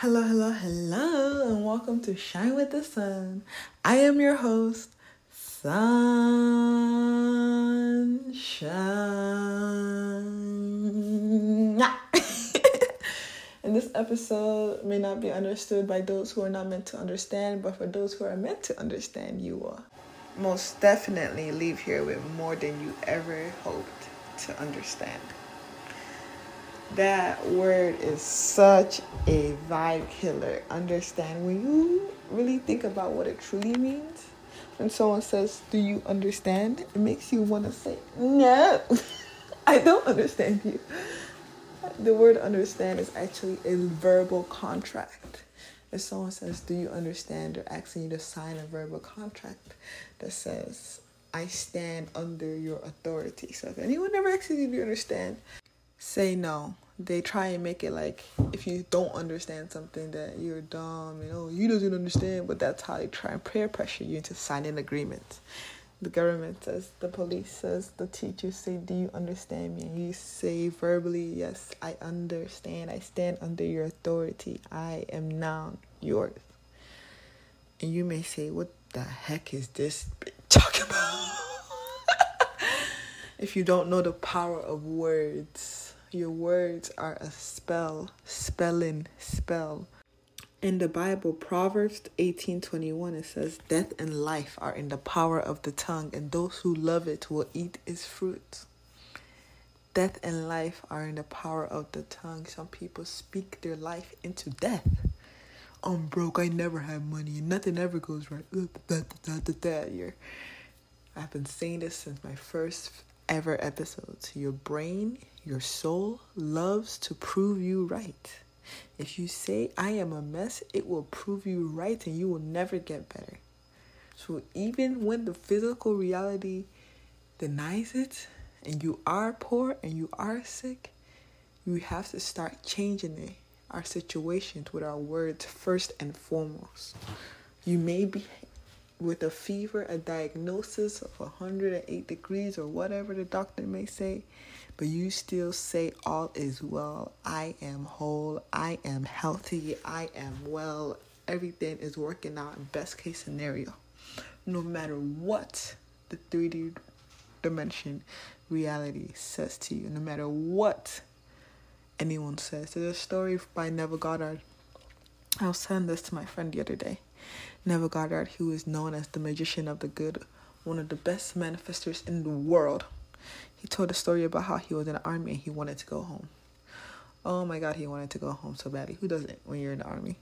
Hello, hello, hello, and welcome to Shine with the Sun. I am your host, Sunshine. and this episode may not be understood by those who are not meant to understand, but for those who are meant to understand, you will most definitely leave here with more than you ever hoped to understand that word is such a vibe killer. Understand when you really think about what it truly means. When someone says, Do you understand? It makes you want to say, No, I don't understand you. The word understand is actually a verbal contract. If someone says, Do you understand? They're asking you to sign a verbal contract that says, I stand under your authority. So if anyone ever asks you, Do you understand? Say no. They try and make it like if you don't understand something that you're dumb and oh you doesn't understand, but that's how they try and peer pressure you into signing agreements. The government says, the police says, the teachers say, Do you understand me? And you say verbally, Yes, I understand. I stand under your authority. I am now yours. And you may say, What the heck is this talking about? if you don't know the power of words your words are a spell, spelling, spell. In the Bible, Proverbs 18:21 it says, "Death and life are in the power of the tongue, and those who love it will eat its fruit." Death and life are in the power of the tongue. Some people speak their life into death. I'm broke. I never have money, and nothing ever goes right. You're I've been saying this since my first ever episodes. Your brain your soul loves to prove you right. If you say, I am a mess, it will prove you right and you will never get better. So even when the physical reality denies it and you are poor and you are sick, you have to start changing it, our situations with our words first and foremost. You may be with a fever, a diagnosis of 108 degrees or whatever the doctor may say, but you still say, All is well. I am whole. I am healthy. I am well. Everything is working out in best case scenario. No matter what the 3D dimension reality says to you, no matter what anyone says. There's a story by Neville Goddard. I was telling this to my friend the other day. Neville Goddard, who is known as the magician of the good, one of the best manifestors in the world. He told a story about how he was in the army and he wanted to go home. Oh my God, he wanted to go home so badly. Who doesn't when you're in the army?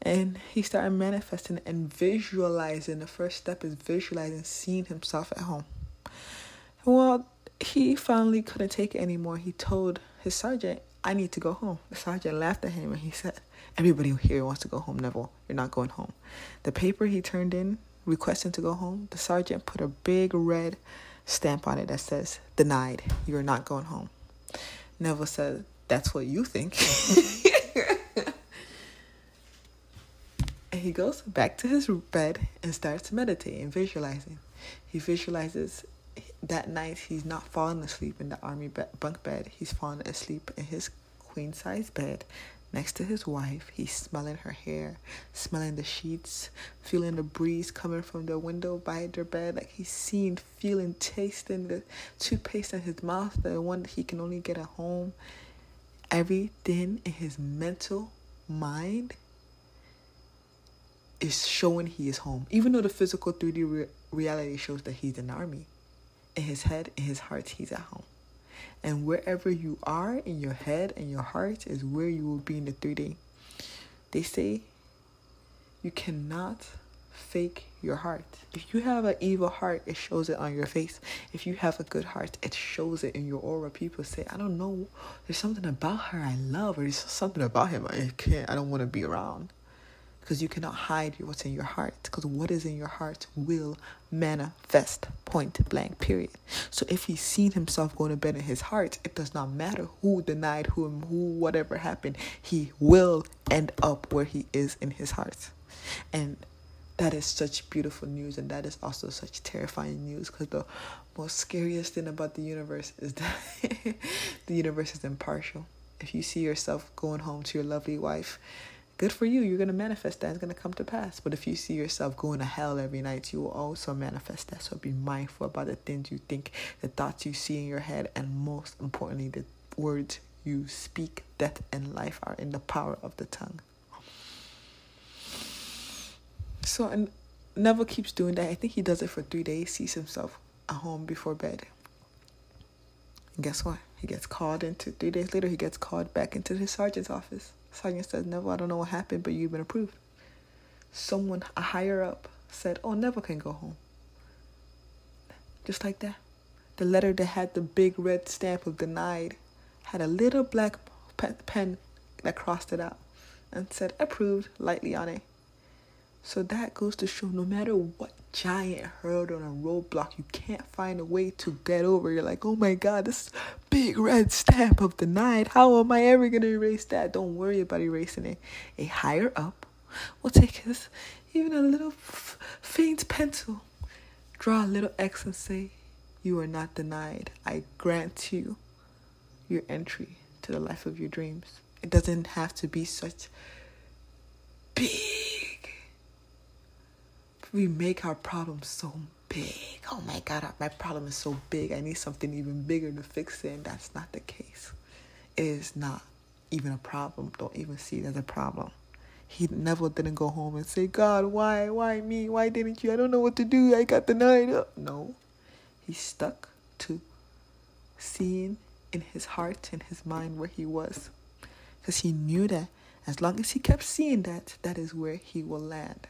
And he started manifesting and visualizing. The first step is visualizing seeing himself at home. Well, he finally couldn't take it anymore. He told his sergeant, I need to go home. The sergeant laughed at him and he said, Everybody here wants to go home, Neville. You're not going home. The paper he turned in requesting to go home, the sergeant put a big red stamp on it that says, Denied. You're not going home. Neville said, That's what you think. and he goes back to his bed and starts meditating, visualizing. He visualizes that night he's not falling asleep in the army bunk bed. He's falling asleep in his queen size bed next to his wife. He's smelling her hair, smelling the sheets, feeling the breeze coming from the window by their bed. Like he's seeing, feeling, tasting the toothpaste in his mouth, the one that he can only get at home. Everything in his mental mind is showing he is home. Even though the physical 3D re- reality shows that he's in the army, in his head, in his heart, he's at home. And wherever you are in your head and your heart is where you will be in the 3D. They say you cannot fake your heart. If you have an evil heart, it shows it on your face. If you have a good heart, it shows it in your aura. People say, I don't know, there's something about her I love, or there's something about him I can't, I don't want to be around because you cannot hide what's in your heart because what is in your heart will manifest point blank period. So if he's seen himself going to bed in his heart it does not matter who denied whom who whatever happened he will end up where he is in his heart. And that is such beautiful news and that is also such terrifying news because the most scariest thing about the universe is that the universe is impartial. If you see yourself going home to your lovely wife good for you. You're going to manifest that. It's going to come to pass. But if you see yourself going to hell every night, you will also manifest that. So be mindful about the things you think, the thoughts you see in your head, and most importantly, the words you speak. Death and life are in the power of the tongue. So, and Neville keeps doing that. I think he does it for three days, sees himself at home before bed. And guess what? He gets called into, three days later, he gets called back into his sergeant's office. Sergeant says, Neville, I don't know what happened, but you've been approved. Someone, a higher up, said, Oh, Neville can go home. Just like that. The letter that had the big red stamp of denied had a little black pen that crossed it out and said approved lightly on it. So that goes to show no matter what giant hurdle and a roadblock you can't find a way to get over, you're like, oh my god, this big red stamp of denied. How am I ever to erase that? Don't worry about erasing it. A higher up will take his, even a little f- faint pencil, draw a little X and say, You are not denied. I grant you your entry to the life of your dreams. It doesn't have to be such big we make our problems so big. Oh my God, my problem is so big. I need something even bigger to fix it. And that's not the case. It is not even a problem. Don't even see it as a problem. He never didn't go home and say, God, why? Why me? Why didn't you? I don't know what to do. I got the night up. No. He stuck to seeing in his heart and his mind where he was. Because he knew that as long as he kept seeing that, that is where he will land.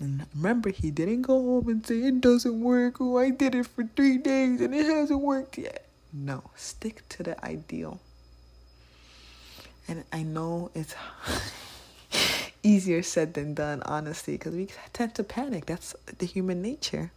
And remember, he didn't go home and say, It doesn't work. Oh, I did it for three days and it hasn't worked yet. No, stick to the ideal. And I know it's easier said than done, honestly, because we tend to panic. That's the human nature.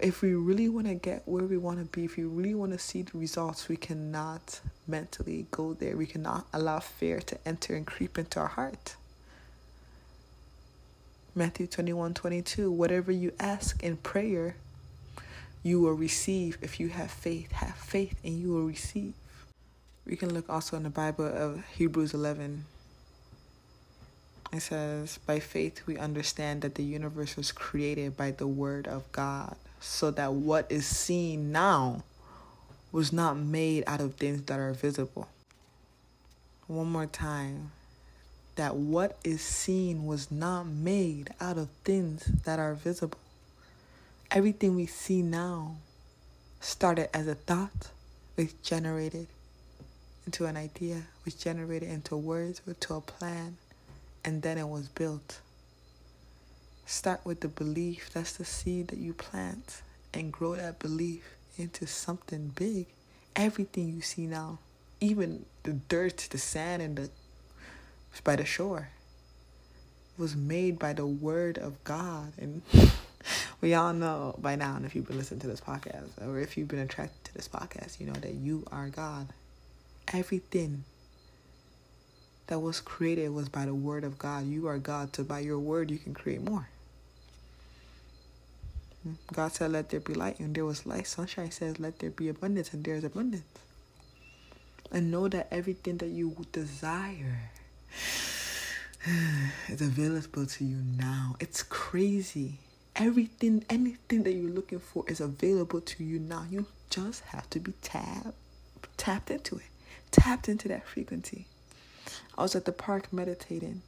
If we really want to get where we want to be, if we really want to see the results, we cannot mentally go there. We cannot allow fear to enter and creep into our heart. Matthew 21 22. Whatever you ask in prayer, you will receive if you have faith. Have faith and you will receive. We can look also in the Bible of Hebrews 11. It says, By faith we understand that the universe was created by the Word of God, so that what is seen now was not made out of things that are visible. One more time that what is seen was not made out of things that are visible. Everything we see now started as a thought, which generated into an idea, which generated into words into a plan, and then it was built. Start with the belief that's the seed that you plant and grow that belief into something big. Everything you see now, even the dirt, the sand, and the by the shore. It was made by the word of God. And we all know by now, and if you've been listening to this podcast, or if you've been attracted to this podcast, you know that you are God. Everything that was created was by the word of God. You are God, so by your word you can create more. Hmm? God said, Let there be light, and there was light. Sunshine says, Let there be abundance, and there is abundance. And know that everything that you desire it's available to you now. It's crazy. Everything, anything that you're looking for is available to you now. You just have to be tapped, tapped into it, tapped into that frequency. I was at the park meditating,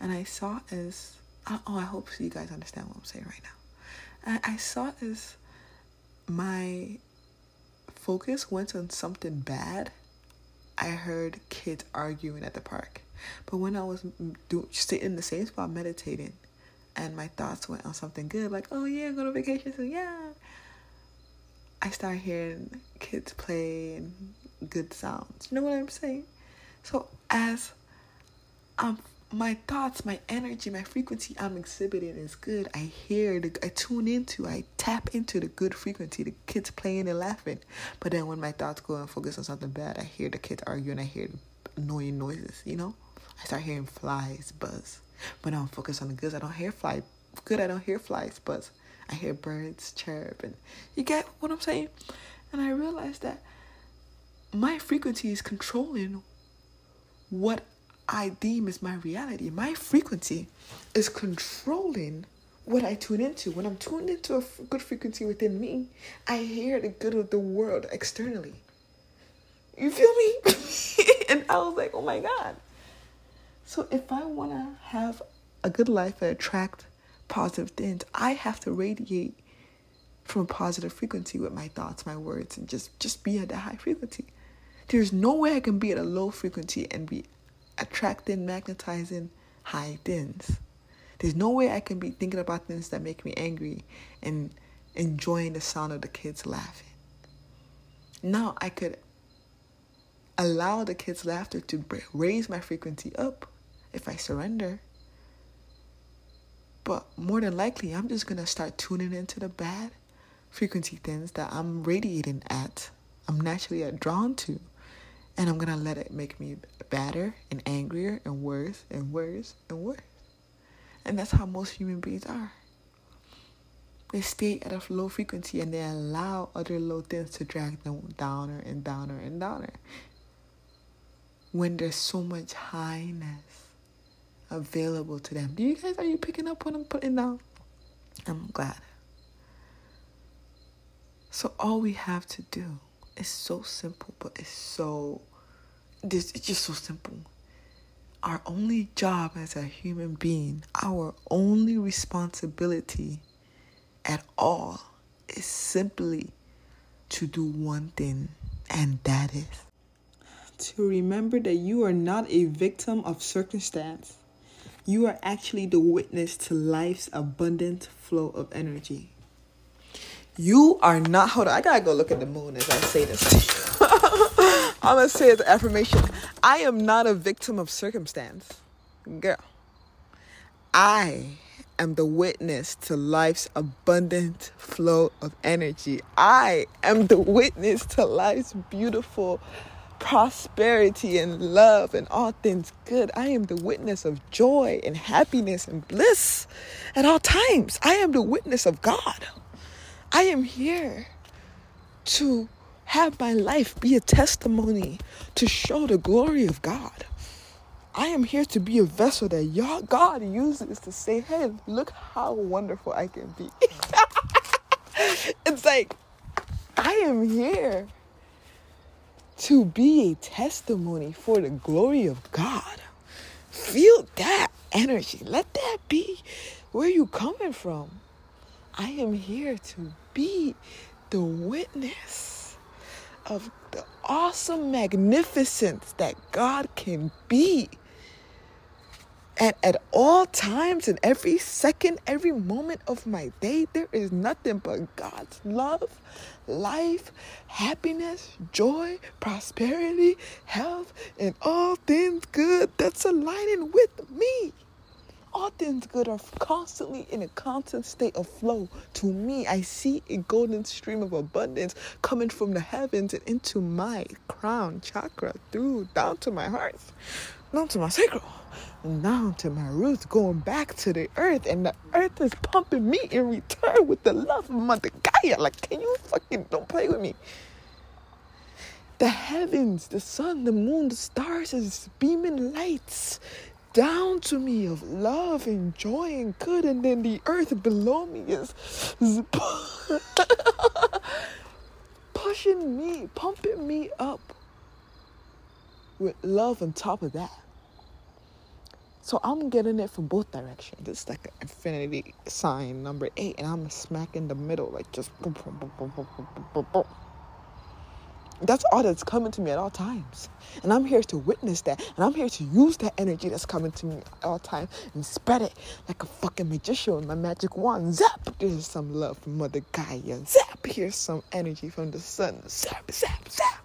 and I saw as oh, I hope you guys understand what I'm saying right now. I, I saw as my focus went on something bad. I heard kids arguing at the park but when I was do, sitting in the same spot meditating, and my thoughts went on something good, like, oh yeah, go to vacation, so yeah. I start hearing kids play and good sounds. You know what I'm saying? So as um my thoughts, my energy, my frequency I'm exhibiting is good. I hear the I tune into, I tap into the good frequency, the kids playing and laughing. But then when my thoughts go and focus on something bad, I hear the kids arguing, I hear annoying noises, you know? I start hearing flies buzz. But I don't focus on the good. I don't hear fly good. I don't hear flies buzz. I hear birds chirp, and you get what I'm saying. And I realized that my frequency is controlling what I deem as my reality. My frequency is controlling what I tune into. When I'm tuned into a good frequency within me, I hear the good of the world externally. You feel me? and I was like, oh my God. So if I want to have a good life and attract positive things, I have to radiate from a positive frequency with my thoughts, my words, and just just be at a high frequency. There's no way I can be at a low frequency and be attracting, magnetizing high things. There's no way I can be thinking about things that make me angry and enjoying the sound of the kids laughing. Now I could allow the kids' laughter to raise my frequency up if I surrender. But more than likely, I'm just going to start tuning into the bad frequency things that I'm radiating at, I'm naturally drawn to. And I'm going to let it make me badder and angrier and worse and worse and worse. And that's how most human beings are. They stay at a low frequency and they allow other low things to drag them downer and downer and downer. When there's so much highness available to them. Do you guys are you picking up what I'm putting down? I'm glad. So all we have to do is so simple, but it's so this it's just so simple. Our only job as a human being, our only responsibility at all is simply to do one thing, and that is to remember that you are not a victim of circumstance. You are actually the witness to life's abundant flow of energy. You are not. Hold on, I gotta go look at the moon as I say this. I'm gonna say the affirmation. I am not a victim of circumstance, girl. I am the witness to life's abundant flow of energy. I am the witness to life's beautiful prosperity and love and all things good. I am the witness of joy and happiness and bliss at all times. I am the witness of God. I am here to have my life be a testimony to show the glory of God. I am here to be a vessel that y'all God uses to say, hey, look how wonderful I can be. it's like I am here to be a testimony for the glory of God. Feel that energy. Let that be where you coming from. I am here to be the witness of the awesome magnificence that God can be. And at all times and every second, every moment of my day, there is nothing but God's love, life, happiness, joy, prosperity, health, and all things good that's aligning with me all things good are constantly in a constant state of flow. To me, I see a golden stream of abundance coming from the heavens and into my crown chakra, through down to my heart, down to my sacral, and down to my roots, going back to the earth. And the earth is pumping me in return with the love of Mother Gaia. Like, can you fucking don't play with me? The heavens, the sun, the moon, the stars is beaming lights down to me of love and joy and good, and then the earth below me is pushing me, pumping me up with love on top of that. So I'm getting it from both directions. It's like an infinity sign number eight, and I'm smack in the middle, like just boom, boom, boom, boom, boom, boom, boom, boom. That's all that's coming to me at all times. And I'm here to witness that. And I'm here to use that energy that's coming to me at all times and spread it like a fucking magician with my magic wand. Zap! There's some love from Mother Gaia. Zap! Here's some energy from the sun. Zap, zap, zap.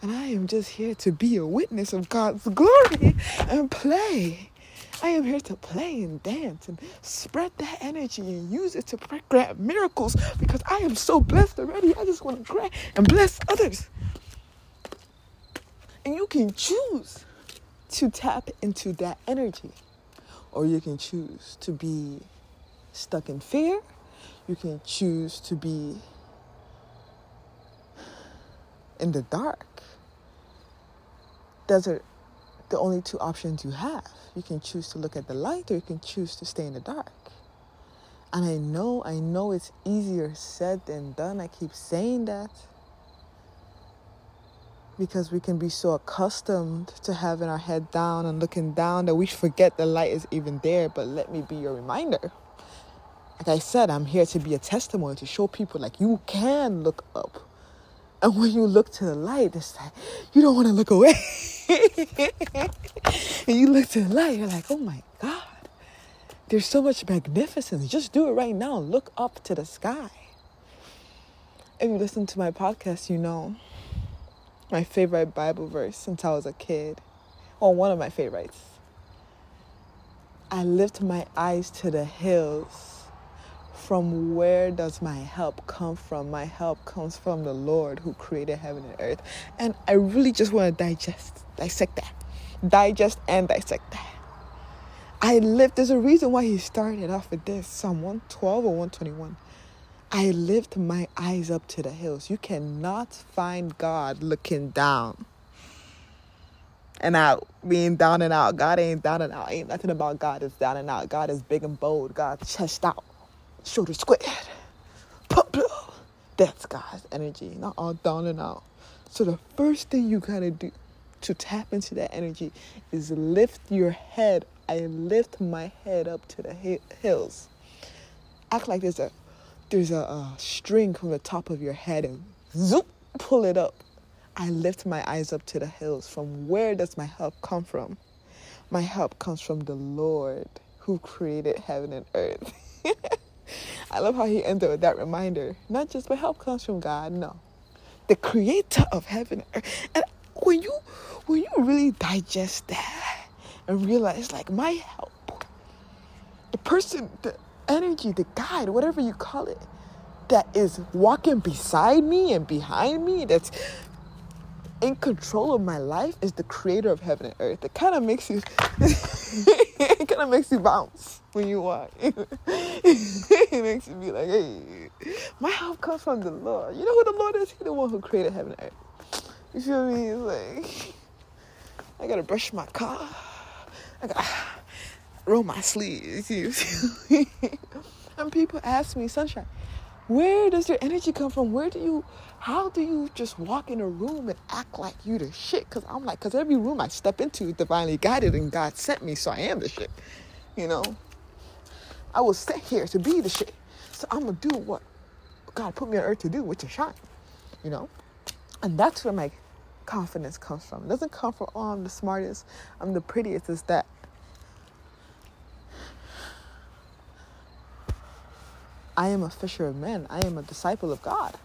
And I am just here to be a witness of God's glory and play. I am here to play and dance and spread that energy and use it to grant miracles because I am so blessed already. I just want to grant and bless others. And you can choose to tap into that energy, or you can choose to be stuck in fear. You can choose to be in the dark. Desert the only two options you have. You can choose to look at the light or you can choose to stay in the dark. And I know, I know it's easier said than done. I keep saying that because we can be so accustomed to having our head down and looking down that we forget the light is even there. But let me be your reminder. Like I said, I'm here to be a testimony to show people like you can look up. And when you look to the light, it's like you don't want to look away. and you look to the light, you're like, oh my God, there's so much magnificence. Just do it right now. Look up to the sky. If you listen to my podcast, you know my favorite Bible verse since I was a kid, or one of my favorites. I lift my eyes to the hills. From where does my help come from? My help comes from the Lord who created heaven and earth. And I really just want to digest, dissect that. Digest and dissect that. I lift, there's a reason why he started off with this Psalm 112 or 121. I lift my eyes up to the hills. You cannot find God looking down and out, being down and out. God ain't down and out. Ain't nothing about God is down and out. God is big and bold. God chest out, shoulder squared, pop That's God's energy, not all down and out. So the first thing you gotta do to tap into that energy is lift your head. I lift my head up to the hills. Act like there's a there's a, a string from the top of your head and zoop, pull it up. I lift my eyes up to the hills. From where does my help come from? My help comes from the Lord who created heaven and earth. I love how he ended with that reminder. Not just my help comes from God, no. The creator of heaven and earth. And when you when you really digest that and realize like my help, the person, the energy, the guide, whatever you call it, that is walking beside me and behind me, that's in control of my life is the creator of heaven and earth. It kind of makes you it kind of makes you bounce when you walk. it makes you be like, hey, my help comes from the Lord. You know who the Lord is? He's the one who created heaven and earth. You feel me? It's like I gotta brush my car. I gotta roll my sleeves. and people ask me, Sunshine, where does your energy come from? Where do you, how do you just walk in a room and act like you the shit? Because I'm like, because every room I step into is divinely guided and God sent me, so I am the shit. You know? I was sent here to be the shit. So I'm to do what God put me on earth to do, which is shine. You know? And that's where my confidence comes from. It doesn't come from, oh, I'm the smartest, I'm the prettiest. It's that I am a fisher of men. I am a disciple of God.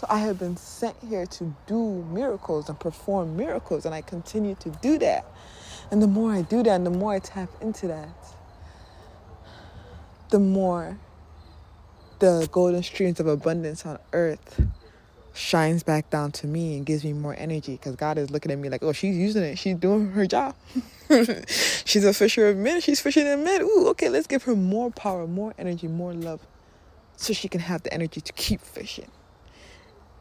So I have been sent here to do miracles and perform miracles, and I continue to do that. And the more I do that, and the more I tap into that, the more the golden streams of abundance on earth shines back down to me and gives me more energy because God is looking at me like, oh, she's using it. She's doing her job. she's a fisher of men. She's fishing in men. Ooh, okay, let's give her more power, more energy, more love so she can have the energy to keep fishing.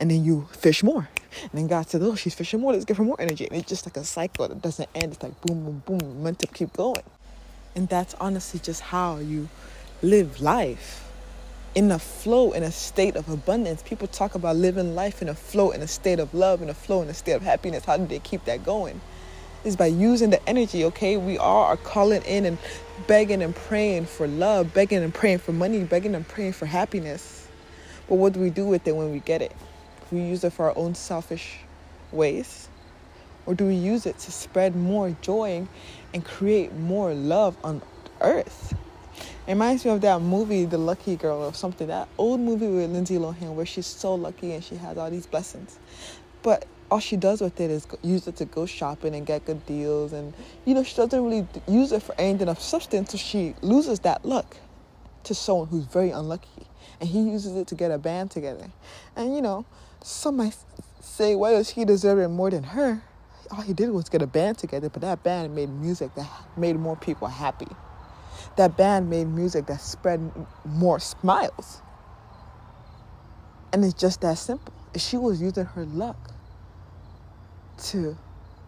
And then you fish more. And then God said, oh, she's fishing more. Let's give her more energy. And it's just like a cycle that doesn't end. It's like boom, boom, boom, meant to keep going. And that's honestly just how you live life in a flow, in a state of abundance. People talk about living life in a flow, in a state of love, in a flow, in a state of happiness. How do they keep that going? Is by using the energy, okay? We all are calling in and begging and praying for love, begging and praying for money, begging and praying for happiness. But what do we do with it when we get it? We use it for our own selfish ways? Or do we use it to spread more joy and create more love on earth? It reminds me of that movie, The Lucky Girl, or something. That old movie with Lindsay Lohan, where she's so lucky and she has all these blessings, but all she does with it is use it to go shopping and get good deals, and you know she doesn't really use it for anything of substance. So she loses that luck to someone who's very unlucky, and he uses it to get a band together. And you know, some might say, why does he deserve it more than her? All he did was get a band together, but that band made music that made more people happy that band made music that spread more smiles. And it's just that simple. She was using her luck to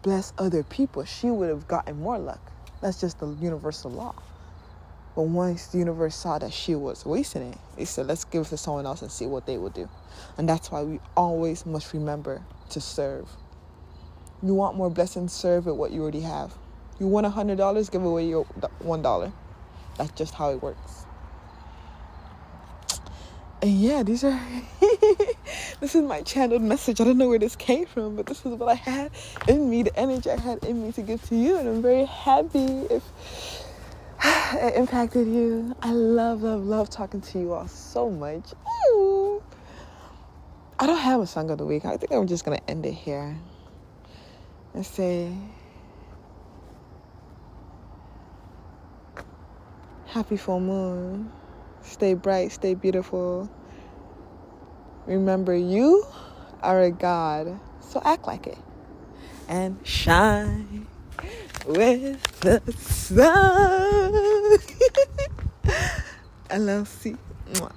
bless other people, she would have gotten more luck. That's just the universal law. But once the universe saw that she was wasting it, they said, let's give it to someone else and see what they will do. And that's why we always must remember to serve. You want more blessings, serve with what you already have. You want a $100, give away your $1. That's just how it works. And yeah, these are, this is my channeled message. I don't know where this came from, but this is what I had in me, the energy I had in me to give to you. And I'm very happy if it impacted you. I love, love, love talking to you all so much. I don't have a song of the week. I think I'm just going to end it here and say, Happy full moon. Stay bright, stay beautiful. Remember, you are a God, so act like it. And shine with the sun. Alors, si, moi.